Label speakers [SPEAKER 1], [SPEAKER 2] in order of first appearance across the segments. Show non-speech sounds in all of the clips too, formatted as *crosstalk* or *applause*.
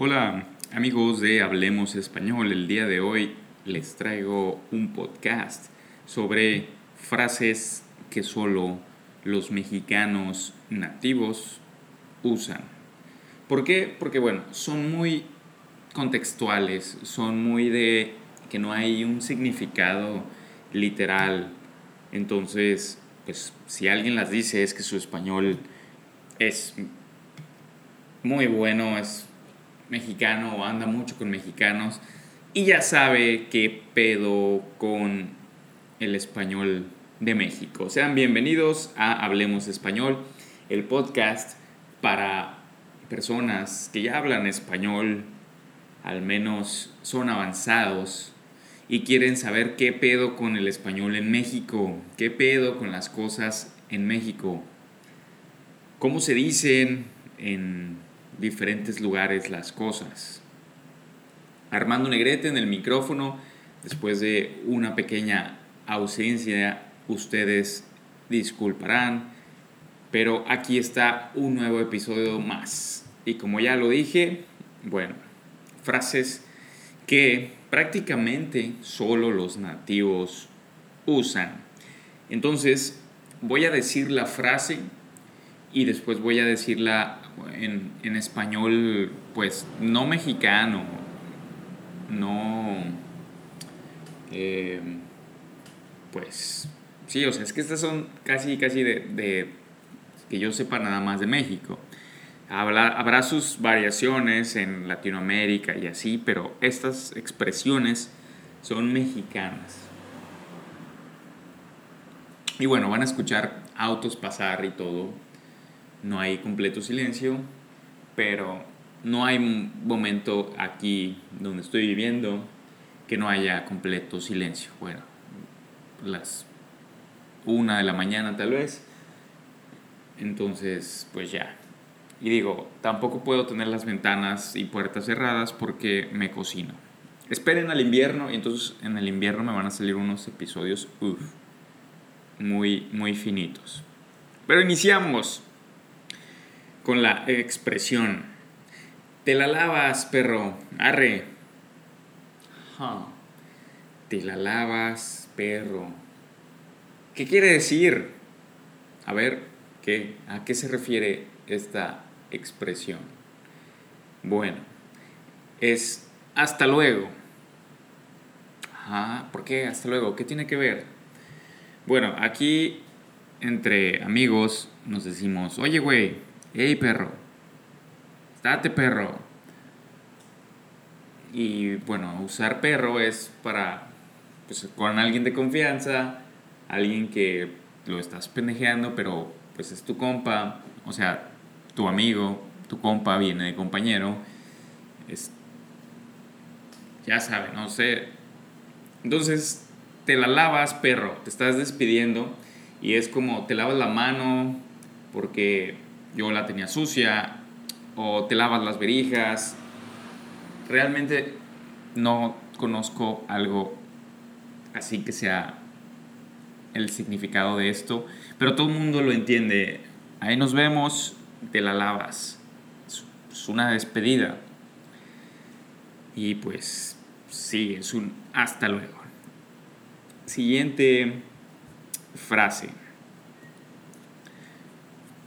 [SPEAKER 1] Hola amigos de Hablemos Español, el día de hoy les traigo un podcast sobre frases que solo los mexicanos nativos usan. ¿Por qué? Porque bueno, son muy contextuales, son muy de que no hay un significado literal. Entonces, pues si alguien las dice es que su español es muy bueno, es mexicano o anda mucho con mexicanos y ya sabe qué pedo con el español de México. Sean bienvenidos a Hablemos Español, el podcast para personas que ya hablan español, al menos son avanzados y quieren saber qué pedo con el español en México, qué pedo con las cosas en México, cómo se dicen en diferentes lugares las cosas. Armando Negrete en el micrófono, después de una pequeña ausencia, ustedes disculparán, pero aquí está un nuevo episodio más. Y como ya lo dije, bueno, frases que prácticamente solo los nativos usan. Entonces, voy a decir la frase y después voy a decirla en, en español, pues no mexicano, no... Eh, pues sí, o sea, es que estas son casi, casi de, de que yo sepa nada más de México. Habrá, habrá sus variaciones en Latinoamérica y así, pero estas expresiones son mexicanas. Y bueno, van a escuchar autos pasar y todo, no hay completo silencio, pero no hay momento aquí donde estoy viviendo que no haya completo silencio. Bueno, las una de la mañana tal vez. Entonces, pues ya. Y digo, tampoco puedo tener las ventanas y puertas cerradas porque me cocino. Esperen al invierno y entonces en el invierno me van a salir unos episodios muy, muy finitos. Pero iniciamos con la expresión. Te la lavas, perro. Arre. Te la lavas, perro. ¿Qué quiere decir? A ver, ¿qué? ¿A qué se refiere esta expresión? Bueno, es hasta luego. Ajá, ¿por qué hasta luego? ¿Qué tiene que ver? Bueno, aquí entre amigos nos decimos, oye, güey, hey perro, date perro. Y bueno, usar perro es para, pues con alguien de confianza, alguien que lo estás pendejeando, pero pues es tu compa, o sea, tu amigo, tu compa viene de compañero, es, ya sabe, no sé. Entonces, te la lavas, perro, te estás despidiendo y es como te lavas la mano porque yo la tenía sucia, o te lavas las verijas. Realmente no conozco algo así que sea el significado de esto, pero todo el mundo lo entiende. Ahí nos vemos, te la lavas. Es una despedida. Y pues sí, es un hasta luego. Siguiente frase.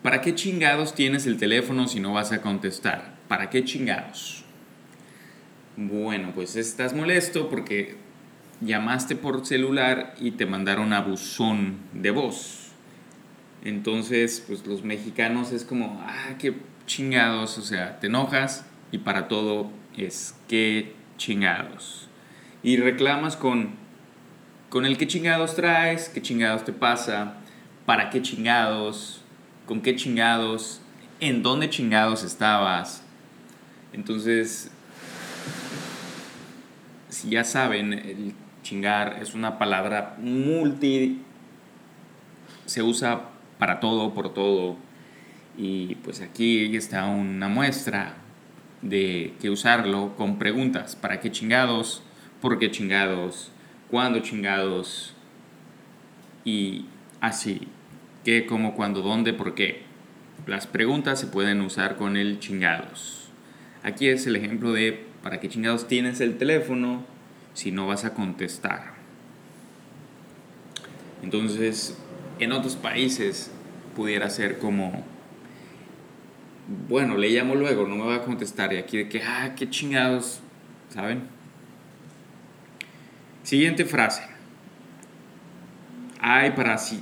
[SPEAKER 1] ¿Para qué chingados tienes el teléfono si no vas a contestar? ¿Para qué chingados? Bueno, pues estás molesto porque llamaste por celular y te mandaron a buzón de voz. Entonces, pues los mexicanos es como, ah, qué chingados, o sea, te enojas y para todo es qué chingados. Y reclamas con, con el qué chingados traes, qué chingados te pasa, para qué chingados, con qué chingados, en dónde chingados estabas. Entonces, si ya saben, el chingar es una palabra multi, se usa para todo, por todo. Y pues aquí está una muestra de que usarlo con preguntas. ¿Para qué chingados? ¿Por qué chingados? ¿Cuándo chingados? Y así qué, cómo, cuándo, dónde, por qué. Las preguntas se pueden usar con el chingados. Aquí es el ejemplo de para qué chingados tienes el teléfono si no vas a contestar. Entonces, en otros países pudiera ser como, bueno, le llamo luego, no me va a contestar. Y aquí de que, ah, qué chingados, ¿saben? Siguiente frase. Ay, para sí.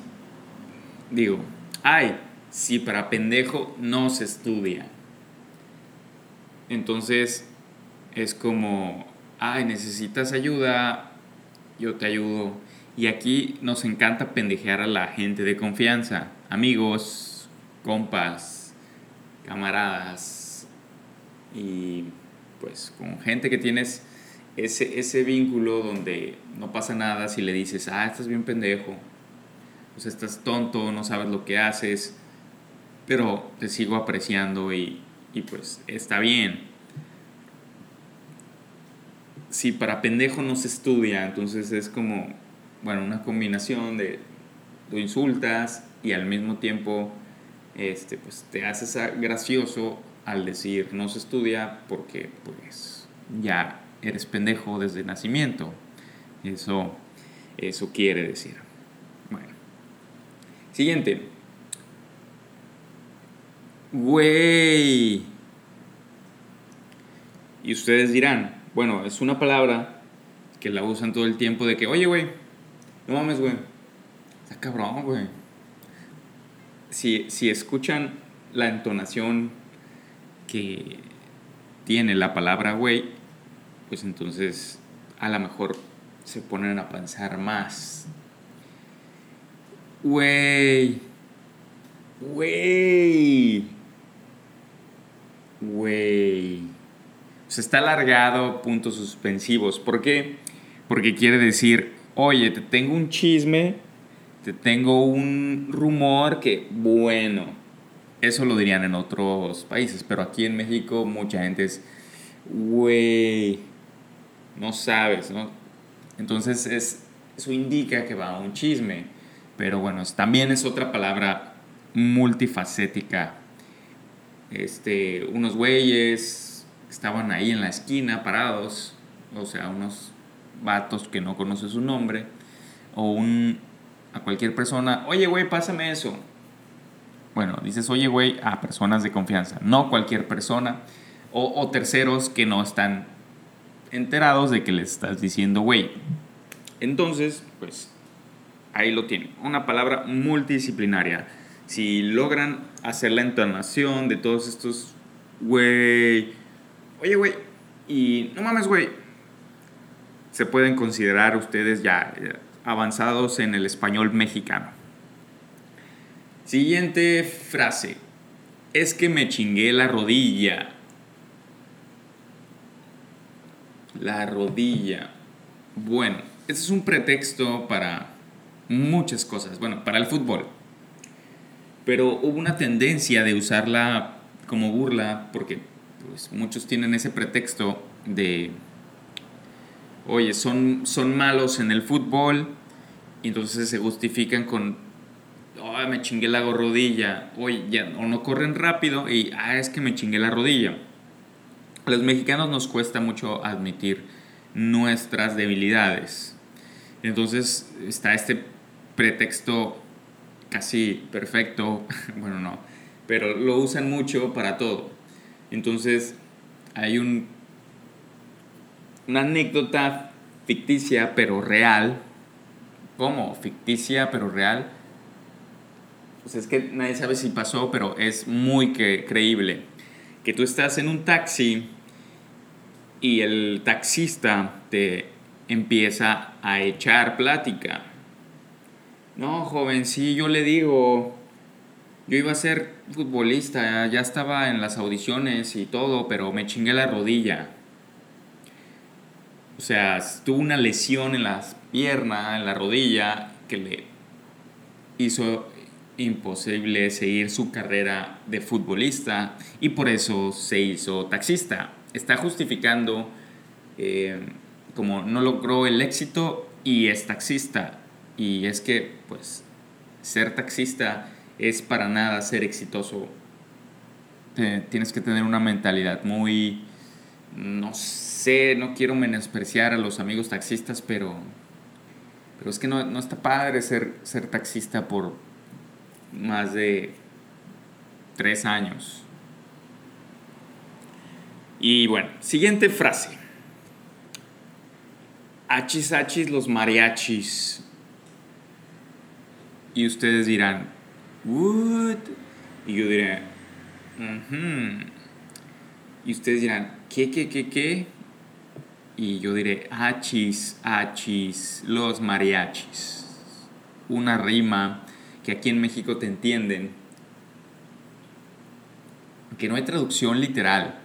[SPEAKER 1] Digo, ay, si para pendejo no se estudia. Entonces es como, ay, necesitas ayuda, yo te ayudo. Y aquí nos encanta pendejear a la gente de confianza, amigos, compas, camaradas y pues con gente que tienes ese, ese vínculo donde no pasa nada si le dices, ah, estás bien pendejo, sea, estás tonto, no sabes lo que haces, pero te sigo apreciando y, y pues está bien. Si para pendejo no se estudia, entonces es como, bueno, una combinación de lo insultas y al mismo tiempo este, pues te haces gracioso al decir no se estudia porque pues ya eres pendejo desde nacimiento. Eso, eso quiere decir. Siguiente. Güey. Y ustedes dirán, bueno, es una palabra que la usan todo el tiempo de que, oye, güey, no mames, güey. Está cabrón, güey. Si, si escuchan la entonación que tiene la palabra güey, pues entonces a lo mejor se ponen a pensar más. Güey. Güey. Güey. Se está alargado puntos suspensivos. ¿Por qué? Porque quiere decir, oye, te tengo un chisme, te tengo un rumor que, bueno, eso lo dirían en otros países, pero aquí en México mucha gente es, güey, no sabes, ¿no? Entonces es, eso indica que va a un chisme, pero bueno, también es otra palabra multifacética. Este, unos güeyes estaban ahí en la esquina parados, o sea, unos vatos que no conoce su nombre, o un, a cualquier persona, oye, güey, pásame eso. Bueno, dices, oye, güey, a personas de confianza, no cualquier persona, o, o terceros que no están enterados de que les estás diciendo güey. Entonces, pues ahí lo tienen. Una palabra multidisciplinaria. Si logran hacer la entonación de todos estos güey, oye güey, y no mames güey, se pueden considerar ustedes ya avanzados en el español mexicano. Siguiente frase. Es que me chingué la rodilla. La rodilla. Bueno, ese es un pretexto para muchas cosas. Bueno, para el fútbol. Pero hubo una tendencia de usarla como burla porque pues, muchos tienen ese pretexto de, oye, son, son malos en el fútbol y entonces se justifican con, oh, me chingué la rodilla, oye, ya, o no corren rápido y, ah, es que me chingué la rodilla. A los mexicanos nos cuesta mucho admitir nuestras debilidades. Entonces está este pretexto casi perfecto, *laughs* bueno no, pero lo usan mucho para todo. Entonces hay un, una anécdota ficticia pero real. ¿Cómo? Ficticia pero real. Pues es que nadie sabe si pasó, pero es muy creíble. Que tú estás en un taxi y el taxista te empieza a echar plática. No, joven, sí, yo le digo, yo iba a ser futbolista, ya estaba en las audiciones y todo, pero me chingué la rodilla. O sea, tuvo una lesión en la pierna, en la rodilla, que le hizo imposible seguir su carrera de futbolista y por eso se hizo taxista está justificando eh, como no logró el éxito y es taxista. Y es que, pues, ser taxista es para nada ser exitoso. tienes que tener una mentalidad muy no sé, no quiero menospreciar a los amigos taxistas, pero, pero es que no, no está padre ser, ser taxista por más de tres años. Y bueno, siguiente frase. Achis, achis, los mariachis. Y ustedes dirán, ¿what? Y yo diré, Y ustedes dirán, ¿qué, qué, qué, qué? Y yo diré, achis, achis, los mariachis. Una rima que aquí en México te entienden. Que no hay traducción literal.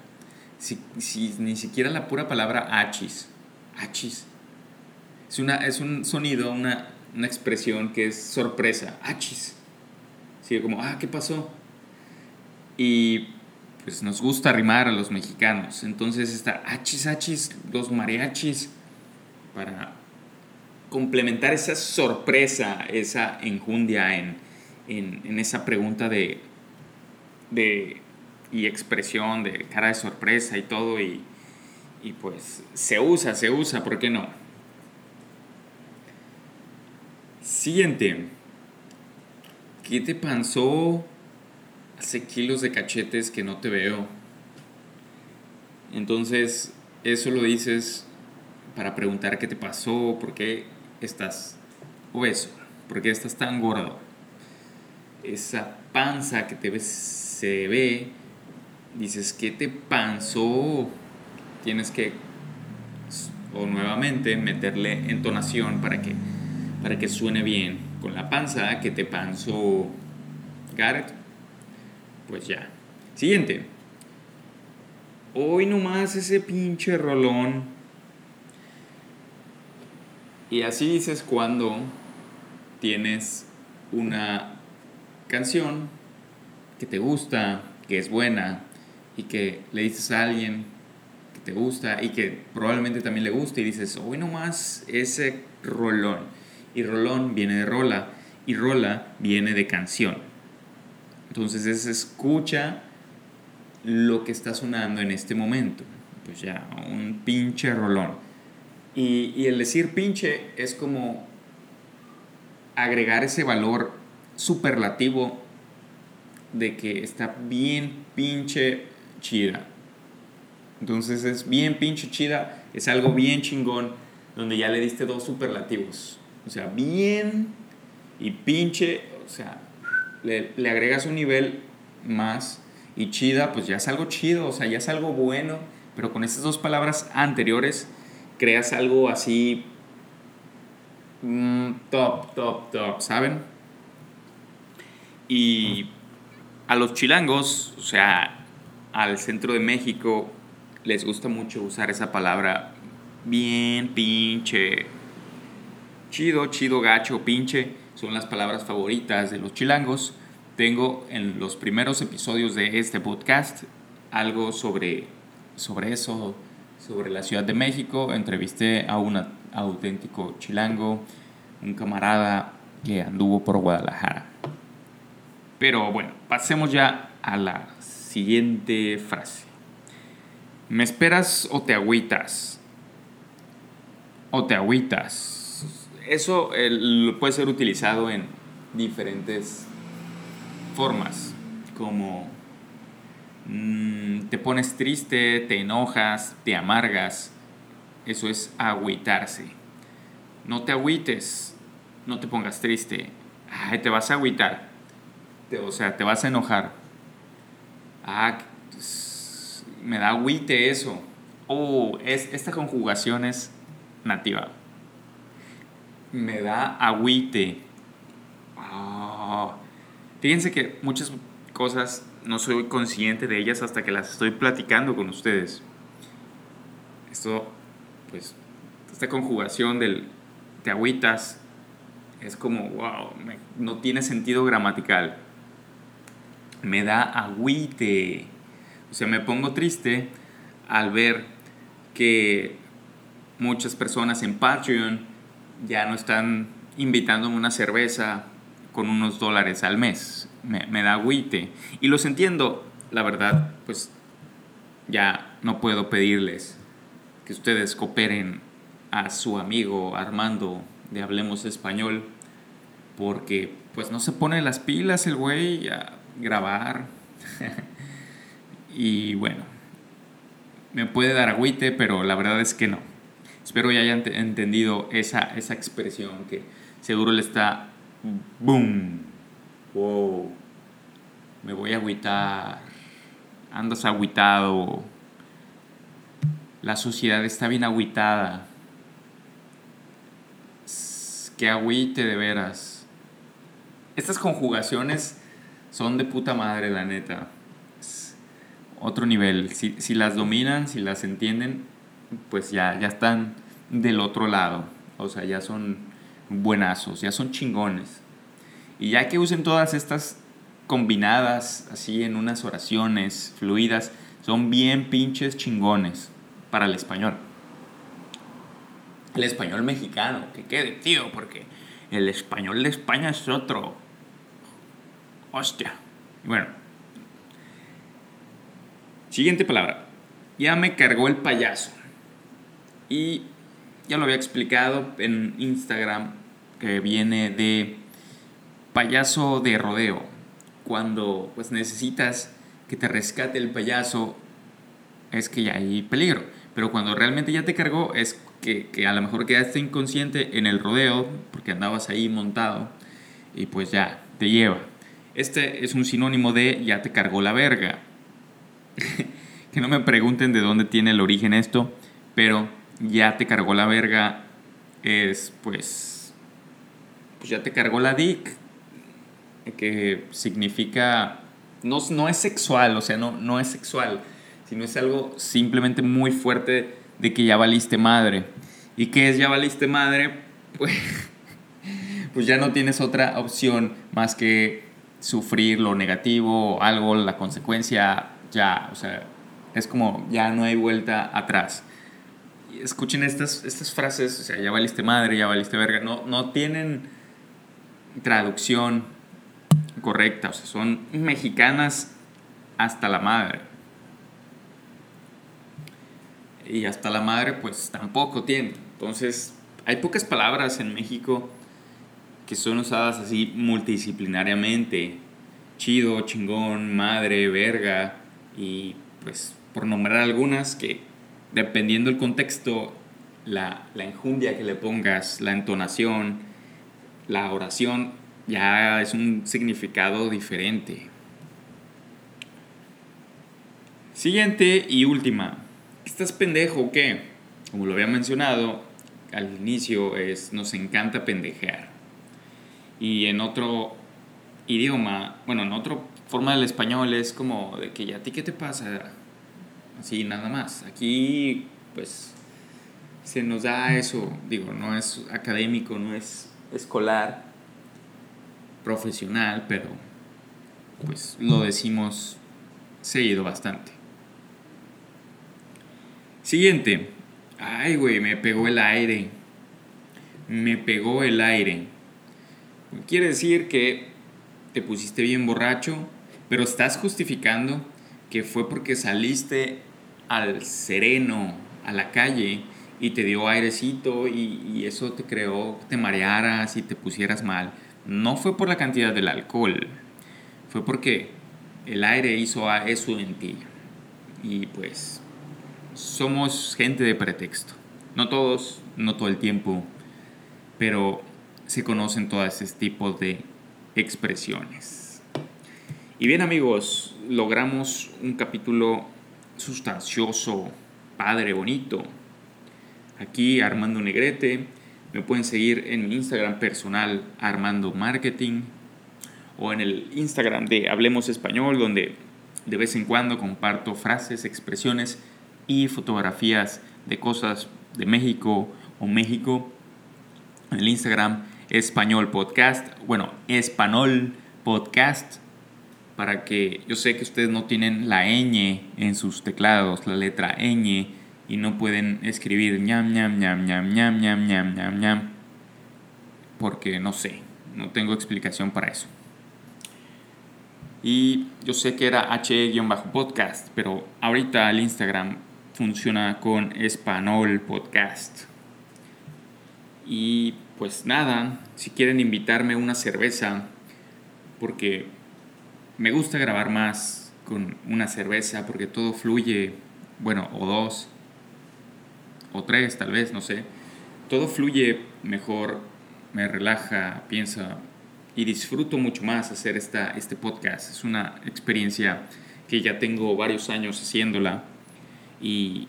[SPEAKER 1] Si, ni siquiera la pura palabra achis. Achis. Es, una, es un sonido, una, una expresión que es sorpresa. Achis. Sí, como, ah, ¿qué pasó? Y pues nos gusta rimar a los mexicanos. Entonces está achis, achis, los mariachis, para complementar esa sorpresa, esa enjundia en, en, esa pregunta de, de, y expresión de cara de sorpresa y todo. Y, y pues se usa, se usa, ¿por qué no? Siguiente. ¿Qué te pasó? Hace kilos de cachetes que no te veo. Entonces, eso lo dices para preguntar qué te pasó, por qué estás obeso, por qué estás tan gordo. Esa panza que te ves, se ve, dices, ¿qué te pasó? Tienes que, o nuevamente, meterle entonación para que para que suene bien con la panza, que te panzo Garrett. Pues ya. Siguiente. Hoy nomás ese pinche rolón. Y así dices cuando tienes una canción que te gusta, que es buena, y que le dices a alguien que te gusta y que probablemente también le guste y dices, hoy nomás ese rolón y rolón viene de rola y rola viene de canción. Entonces es escucha lo que está sonando en este momento. Pues ya, un pinche rolón. Y, y el decir pinche es como agregar ese valor superlativo de que está bien pinche chida. Entonces es bien pinche chida, es algo bien chingón, donde ya le diste dos superlativos. O sea, bien y pinche, o sea, le, agregas un nivel más y chida, pues ya es algo chido, o sea, ya es algo bueno, pero con estas dos palabras anteriores creas algo así mm, top, top, top, ¿saben? Y a los chilangos, o sea, al centro de México, les gusta mucho usar esa palabra bien pinche chido, chido, gacho, pinche, son las palabras favoritas de los chilangos. Tengo en los primeros episodios de este podcast algo sobre, sobre eso, sobre la Ciudad de México. Entrevisté a un auténtico chilango, un camarada que anduvo por Guadalajara. Pero bueno, pasemos ya a la siguiente frase. ¿Me esperas o te agüitas? O te agüitas eso puede ser utilizado en diferentes formas, como mm, te pones triste, te enojas, te amargas. Eso es agüitarse. No te agüites, no te pongas triste. Ay, te vas a agüitar. o sea, te vas a enojar. Ah, me da agüite eso. Oh, es, esta conjugación es nativa me da agüite. Ah. Fíjense que muchas cosas no soy consciente de ellas hasta que las estoy platicando con ustedes. Esto, pues, esta conjugación del te agüitas es como, wow, no tiene sentido gramatical. Me da agüite. O sea, me pongo triste al ver que muchas personas en Patreon ya no están invitándome una cerveza con unos dólares al mes. Me, da agüite. Y los entiendo, la verdad, pues ya no puedo pedirles que ustedes cooperen a su amigo Armando de Hablemos Español porque pues no se pone las pilas el güey a grabar. *laughs* y bueno, me puede dar agüite, pero la verdad es que no. Espero ya hayan entendido esa, esa expresión que seguro le está... ¡Boom! ¡Wow! Me voy a agüitar. Andas agüitado. La sociedad está bien agüitada. Que agüite de veras. Estas conjugaciones son de puta madre, la neta. otro nivel. Si, si, las dominan, si las entienden, pues ya, ya están del otro lado. O sea, ya son buenazos, ya son chingones. Y ya que usen todas estas combinadas así en unas oraciones fluidas, son bien pinches chingones para el español. El español mexicano, que quede, tío, porque el español de España es otro. Hostia. bueno. Siguiente palabra. Ya me cargó el payaso. Y ya lo había explicado en Instagram que viene de payaso de rodeo. Cuando pues necesitas que te rescate el payaso es que ya hay peligro. Pero cuando realmente ya te cargó es que, que, a lo mejor quedaste inconsciente en el rodeo porque andabas ahí montado y pues ya te lleva. Este es un sinónimo de ya te cargó la verga. *laughs* que no me pregunten de dónde tiene el origen esto, pero ya te cargó la verga es pues pues ya te cargó la dick que significa no, no es sexual, o sea, no, no es sexual, sino es algo simplemente muy fuerte de que ya valiste madre. ¿Y qué es ya valiste madre? *laughs* Pues, pues ya no tienes otra opción más que sufrir lo negativo algo, la consecuencia, ya, o sea, es como ya no hay vuelta atrás escuchen estas, estas frases, o sea, ya valiste madre, ya valiste verga, no, no tienen traducción correcta, o sea, son mexicanas hasta la madre. Y hasta la madre pues tampoco tiene. Entonces, hay pocas palabras en México que son usadas así multidisciplinariamente. Chido, chingón, madre, verga. Y pues por nombrar algunas que dependiendo el contexto, la, la enjundia que le pongas, la entonación, la oración, ya es un significado diferente. Siguiente y última. ¿Estás pendejo o qué? Como lo había mencionado al inicio, es nos encanta pendejear. Y en otro idioma, bueno, en otra forma del español es como de que ya a ti qué te pasa, así nada más. Aquí, pues, se nos da eso, digo, no es académico, no es escolar, profesional, pero pues lo decimos seguido bastante. Siguiente. Ay, güey, me pegó el aire. Me pegó el aire. Quiere decir que te pusiste bien borracho, pero estás justificando que fue porque saliste al sereno, a la calle, y te dio airecito y, eso te creó te marearas y te pusieras mal. No fue por la cantidad del alcohol, fue porque el aire hizo eso en ti. Y pues somos gente de pretexto. No todos, no todo el tiempo, pero se conocen todos ese tipo de expresiones. Y bien amigos, logramos un capítulo sustancioso, padre, bonito. Aquí Armando Negrete. Me pueden seguir en mi Instagram personal Armando Marketing o en el Instagram de Hablemos Español donde de vez en cuando comparto frases, expresiones y fotografías de cosas de México o México. En el Instagram Español Podcast, bueno, Español Podcast para que yo sé que ustedes no tienen la ñ en sus teclados, la letra ñ, y no pueden escribir ñam, ñam, ñam, ñam, ñam, ñam, ñam, ñam, ñam, porque no sé, no tengo explicación para eso. Y yo sé que era HE-podcast, pero ahorita el Instagram funciona con Español Podcast. Y pues nada, si quieren invitarme una cerveza, porque me gusta grabar más con una cerveza, porque todo fluye, bueno, o dos, o tres tal vez, no sé. Todo fluye mejor, me relaja, piensa y disfruto mucho más hacer esta, este podcast. Es una experiencia que ya tengo varios años haciéndola y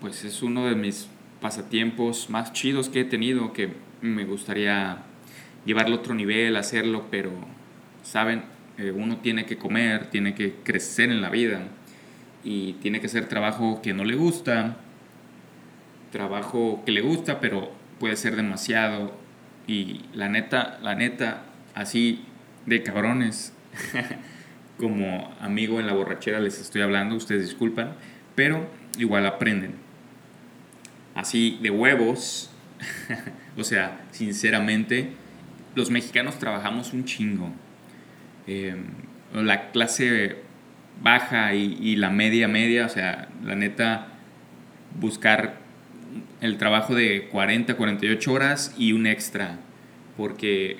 [SPEAKER 1] pues es uno de mis pasatiempos más chidos que he tenido que me gustaría llevarlo a otro nivel, hacerlo, pero saben, eh, uno tiene que comer, tiene que crecer en la vida y tiene que hacer trabajo que no le gusta, trabajo que le gusta, pero puede ser demasiado y la neta, la neta, así de cabrones, *laughs* como amigo en la borrachera les estoy hablando, ustedes disculpan, pero igual aprenden. Así de huevos, *laughs* o sea, sinceramente, los mexicanos trabajamos un chingo. Em, la clase baja y, y, la media media, o sea, la neta, buscar el trabajo de 40, 48 horas y un extra, porque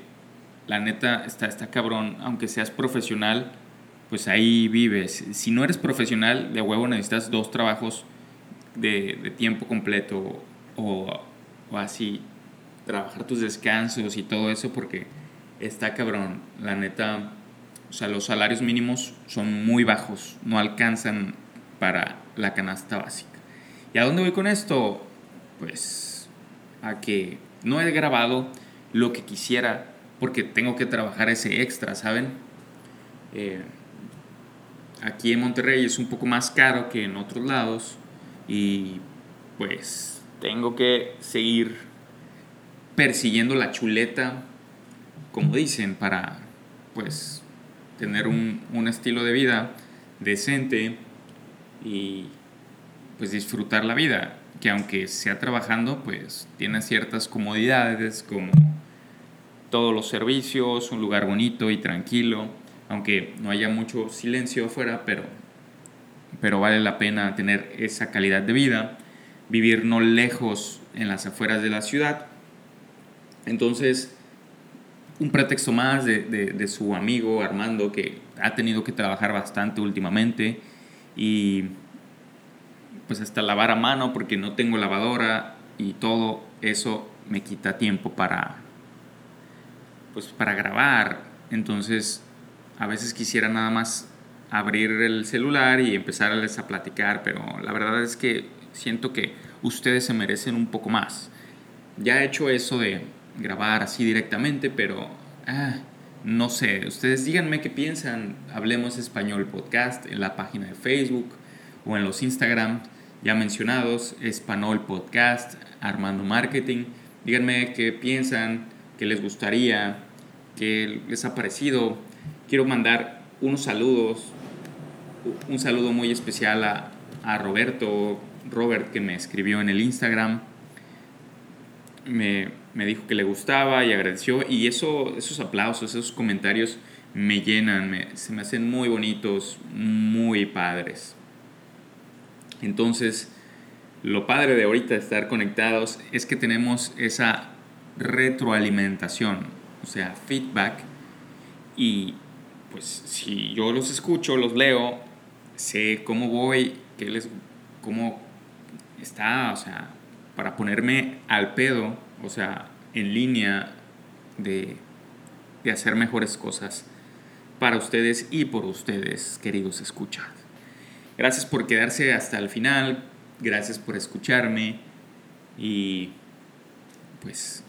[SPEAKER 1] la neta está, está cabrón, aunque seas profesional, pues ahí vives. Si no eres profesional, de huevo necesitas dos trabajos de, de tiempo completo o, o, así, trabajar tus descansos y todo eso porque está cabrón. La neta, o sea, los salarios mínimos son muy bajos, no alcanzan para la canasta básica. ¿Y a dónde voy con esto? Pues a que no he grabado lo que quisiera porque tengo que trabajar ese extra, ¿saben? Eh, aquí en Monterrey es un poco más caro que en otros lados y pues tengo que seguir persiguiendo la chuleta, como dicen, para pues tener un, un estilo de vida decente y pues disfrutar la vida, que aunque sea trabajando, pues tiene ciertas comodidades como todos los servicios, un lugar bonito y tranquilo, aunque no haya mucho silencio afuera, pero, pero vale la pena tener esa calidad de vida, vivir no lejos en las afueras de la ciudad. Entonces, un pretexto más de, de, su amigo Armando, que ha tenido que trabajar bastante últimamente y pues hasta lavar a mano porque no tengo lavadora y todo eso me quita tiempo para pues para grabar. Entonces, a veces quisiera nada más abrir el celular y empezarles a platicar, pero la verdad es que siento que ustedes se merecen un poco más. Ya he hecho eso de grabar así directamente, pero ah, no sé, ustedes díganme qué piensan. Hablemos Español Podcast en la página de Facebook o en los Instagram ya mencionados, Español Podcast, Armando Marketing. Díganme qué piensan, qué les gustaría, qué les ha parecido. Quiero mandar unos saludos, un saludo muy especial a, a Roberto, Robert, que me escribió en el Instagram. Me, me, dijo que le gustaba y agradeció. Y eso, esos aplausos, esos comentarios me llenan, se me hacen muy bonitos, muy padres. Entonces, lo padre de ahorita estar conectados es que tenemos esa retroalimentación, o sea, feedback. Y pues si yo los escucho, los leo, sé cómo voy, qué les, cómo está, o sea, para ponerme al pedo, o sea, en línea de, de hacer mejores cosas para ustedes y por ustedes, queridos escuchados. Gracias por quedarse hasta el final, gracias por escucharme y pues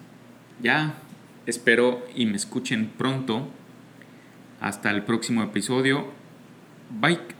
[SPEAKER 1] ya espero y me escuchen pronto. Hasta el próximo episodio. Bye.